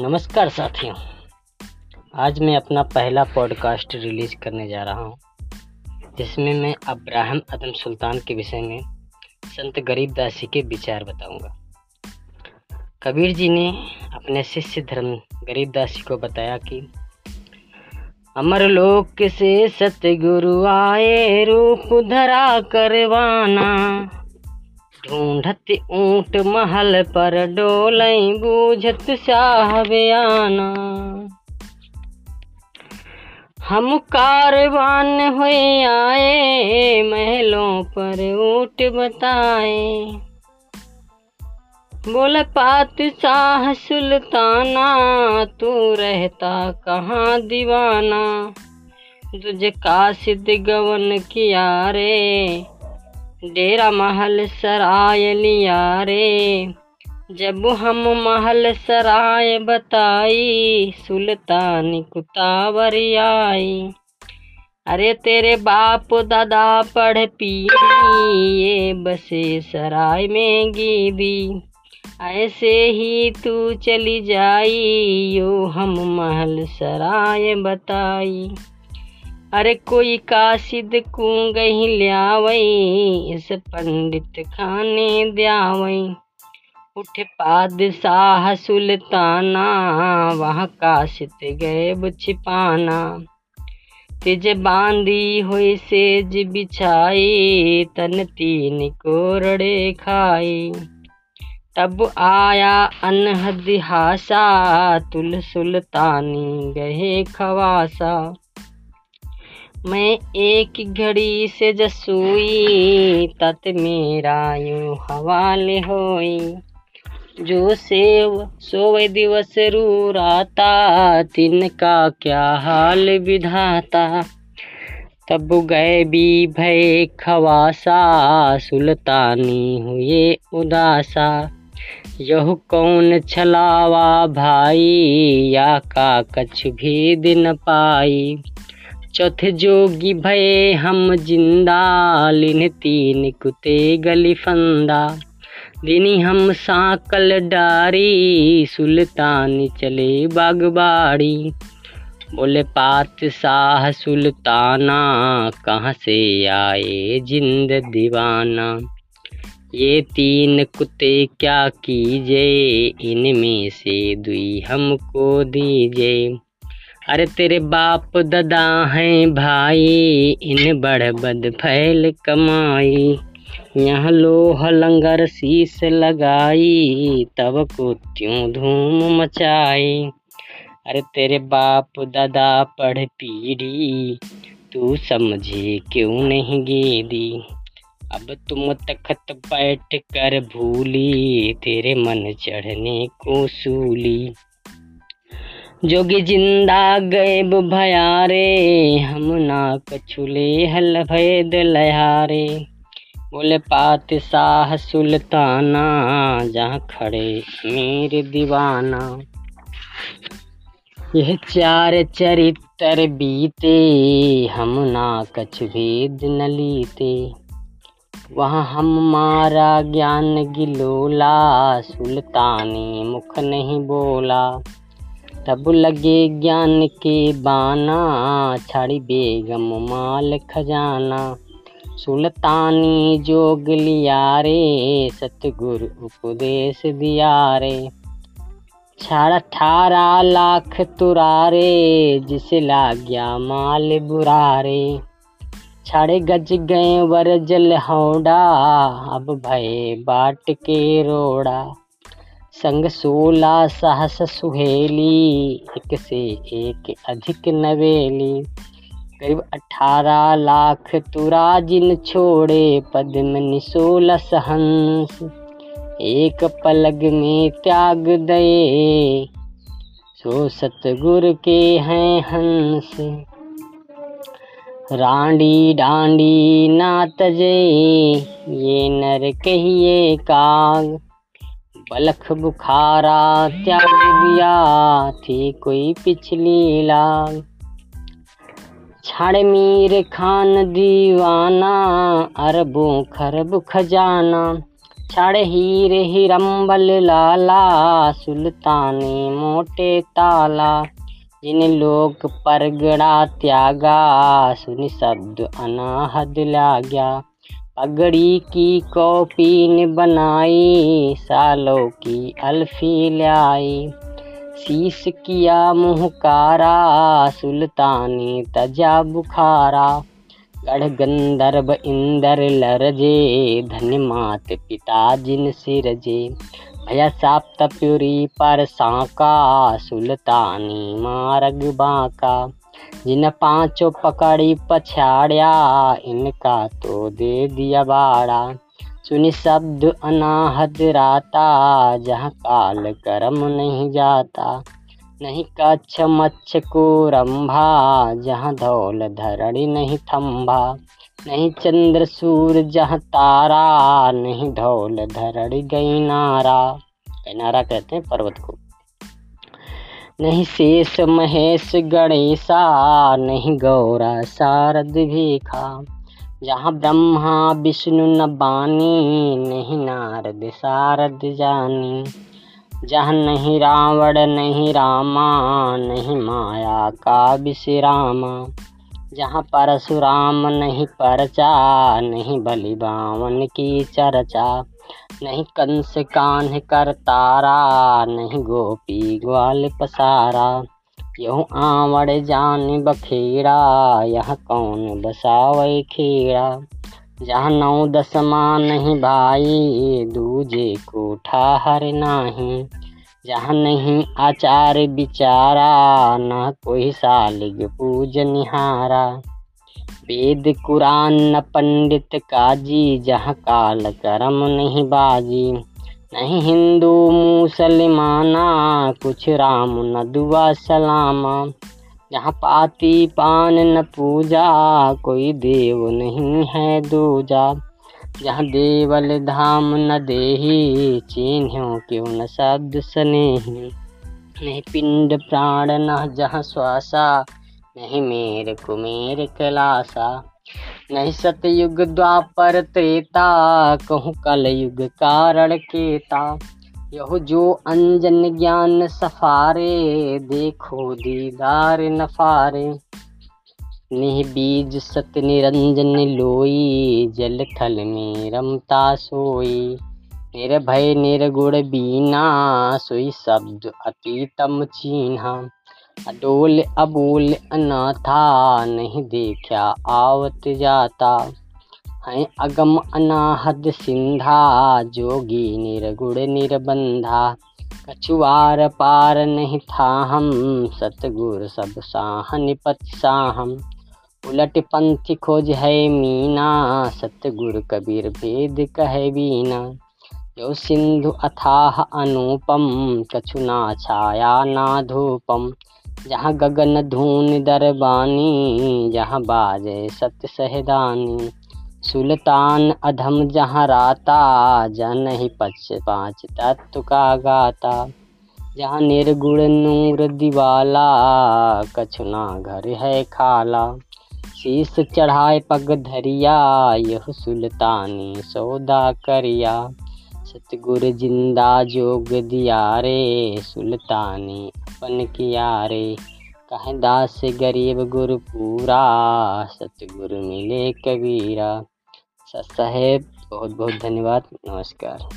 नमस्कार साथियों। आज मैं अपना पहला पॉडकास्ट रिलीज़ करने जा रहा हूँ, जिसमें मैं अब्राहम अदम सुल्तान के विषय में संत गरीबदासी के विचार बताऊँगा। कबीर जी ने अपने शिष्य धर्म गरीबदासी को बताया कि, अमर लोक से सतगुरु आए, रूप धरा करवाना ढूंढत ऊँट महल पर डोलई बूझत शाह बयाना हम कारवान हुए आए, महलों पर ऊँट बताए। बोल पात शाह सुल्ताना, तू रहता कहाँ दीवाना? तुझ कासिद गवन किया रे डेरा महल सराय लिया रे जब हम महल सराय बताई, सुल्तान कुतावर आई अरे तेरे बाप दादा पढ़ पी ये बसे सराय में गीदी। ऐसे ही तू चली जाई, यो हम महल सराय बताई। अरे कोई कासिद कूंगही ल्यावई, इस पंडित खाने द्यावई। उठ पादशाह सुल्ताना, वहाँ काशित गए छिपाना। तिज बांधी हुई सेज बिछाई, तन तीन कोरड़े खाई। तब आया अनहद हासा, तुल सुल्तानी गहे खवासा। मैं एक घड़ी से जसूई, तत मेरा यूँ हवाले होई। जो सेव सोवे दिवस रूराता, तिनका क्या हाल विधाता तब गए भी भय खवासा, सुल्तानी हुए उदासा। यह कौन छलावा भाई, या का कछ भी दिन पाई। चौथे जोगी भये, हम ज़िंदा। लिन तीन कुते गली फंदा। दिनी हम साकल डारी, सुल्तान चले बागबाड़ी। बोले, पात शाह सुल्ताना, कहाँ से आए जिंद दीवाना? ये तीन कुत्ते क्या कीजे, इनमें से दुई हमको दीजे। अरे तेरे बाप ददा हैं भाई, इन बड़ बद फैल कमाई। यहाँ लोह लंगर शीस लगाई, तब को त्यों धूम मचाई। अरे तेरे बाप दादा पढ़ पीढ़ी, तू समझे क्यों नहीं गेदी? अब तुम तखत बैठ कर भूली, तेरे मन चढ़ने को सूली। जोगी ज़िंदा गैब भयारे, हम ना कछुले हल भैद लहारे बोले पात शाह सुल्ताना, जहाँ खड़े मेरे दीवाना। यह चार चरित्र बीते, हम ना कछ भेद न लीते। वहाँ हम मारा ज्ञान गिलोला, सुल्तानी मुख नहीं बोला। तब लगे ज्ञान के बाना। छाड़ी बेगम माल खजाना सुल्तानी जोग लिया रे, सतगुरु उपदेश दिया रे। छाड़ अठारह लाख तुरारे, जिसे लाग्या माल बुरारे। छाड़े गज गए वर जल हौडा, अब भय बाट के रोड़ा। संग सोला सहस सुहेली, एक से एक अधिक नवेली। करीब अठारह लाख तुरा जिन छोड़े, पद्म सोलह हंस एक पलग में त्याग दे, सो सतगुर के हैं हंस। रांडी डांडी ना तजे ये नर कहिए काग। बलख बुखारा त्याग दिया थी कोई पिछली लाग छड़ मीर खान दीवाना, अरबों खरब खजाना। छड़ हीर हिरम्बल लाला, सुल्तानी मोटे ताला। जिन लोग परगड़ा त्यागा, सुनि शब्द अनाहद लाग्या। पगड़ी की कॉपीन बनाई, सालों की अल्फी लाई शीश किया मुहकारा, सुल्तानी तजा बुखारा। गढ़ गंधर्व इंदर लरजे धन मात पिता जिन सिरजे। भया साप्त प्युरी पर सांका, सुल्तानी मारग बांका। जिन पाँचों पकड़ी पछाड़िया, इनका तो दे दिया बाड़ा। सुनि शब्द अनाहद राता, जहाँ काल कर्म नहीं जाता। नहीं कच्छ मच्छ को रंभा, जहाँ धौल धरड़ी नहीं थम्भा नहीं चंद्र सूर जहाँ तारा, नहीं धौल धरड़ी गई नारा। नारा कहते हैं पर्वत को। नहीं शेष महेश गणेशा, नहीं गौरा शारद भीखा। जहाँ ब्रह्मा, विष्णु न बानी, नहीं नारद शारद जानी। जहाँ नहीं रावण, नहीं रामा, नहीं माया का विश्रामा। जहाँ परशुराम, नहीं परचा, नहीं बलि बावन की चर्चा। नहीं कंस कान्ह कर तारा, नहीं गोपी ग्वाल पसारा। यहूँ आवड़ जान बखेड़ा, यह कौन बसावे खेड़ा? जहाँ नौ दसमा नहीं भाई, दूजे को ठाहर नाही। जहाँ नहीं आचार बिचारा, न कोई सालिग पूज निहारा। वेद कुरान न पंडित काजी, जहाँ काल करम नहीं बाजी। नहीं हिंदू मुसलमाना, कुछ राम न दुआ सलामा। जहाँ पाती पान न पूजा, कोई देव नहीं है दूजा। जहाँ देवल धाम न देही चिन्हों क्यों न शब्द स्नेही। नहीं पिंड प्राण न जहाँ श्वासा नहीं मेर कुमेर कलासा, नहीं सतयुग द्वापर त्रेता, कहूँ कल युग कारण केता। यह जो अंजन ज्ञान सफारे, देखो दीदार नफारे। निह बीज सत निरंजन लोई, जल थल में रमता सोई। निर्भय निर्गुण बीना, सोई शब्द अतीतम चीन्हा। अडोल अबोल अनाथा नहीं देखा, आवत जाता। है अगम अनाहद सिंधा, जोगी निर्गुण निर्बंधा। कछुआर पार नहीं था हम, सतगुर सब साहन पत साहम। उलट पंथ खोज है मीना, सतगुर कबीर भेद कहे बीना यो सिंधु अथाह अनुपम कछु ना छाया ना धूपम जहाँ गगन धून दरबानी, जहाँ बाजे सत्य सहदानी। सुल्तान अधम जहाँ राता, जहाँ नहीं पच पाँच तत्व का गाता। जहाँ निर्गुण नूर दिवाला कछुना घर है खाला। शीश चढ़ाए पग धरिया, यह सुल्तानी सौदा करिया। सतगुर ज़िंदा जोग दिया रे सुल्तानी अपन किया रे कह दास गरीब गुरु पूरा, सतगुरु मिले कबीरा। साहब बहुत बहुत धन्यवाद, नमस्कार।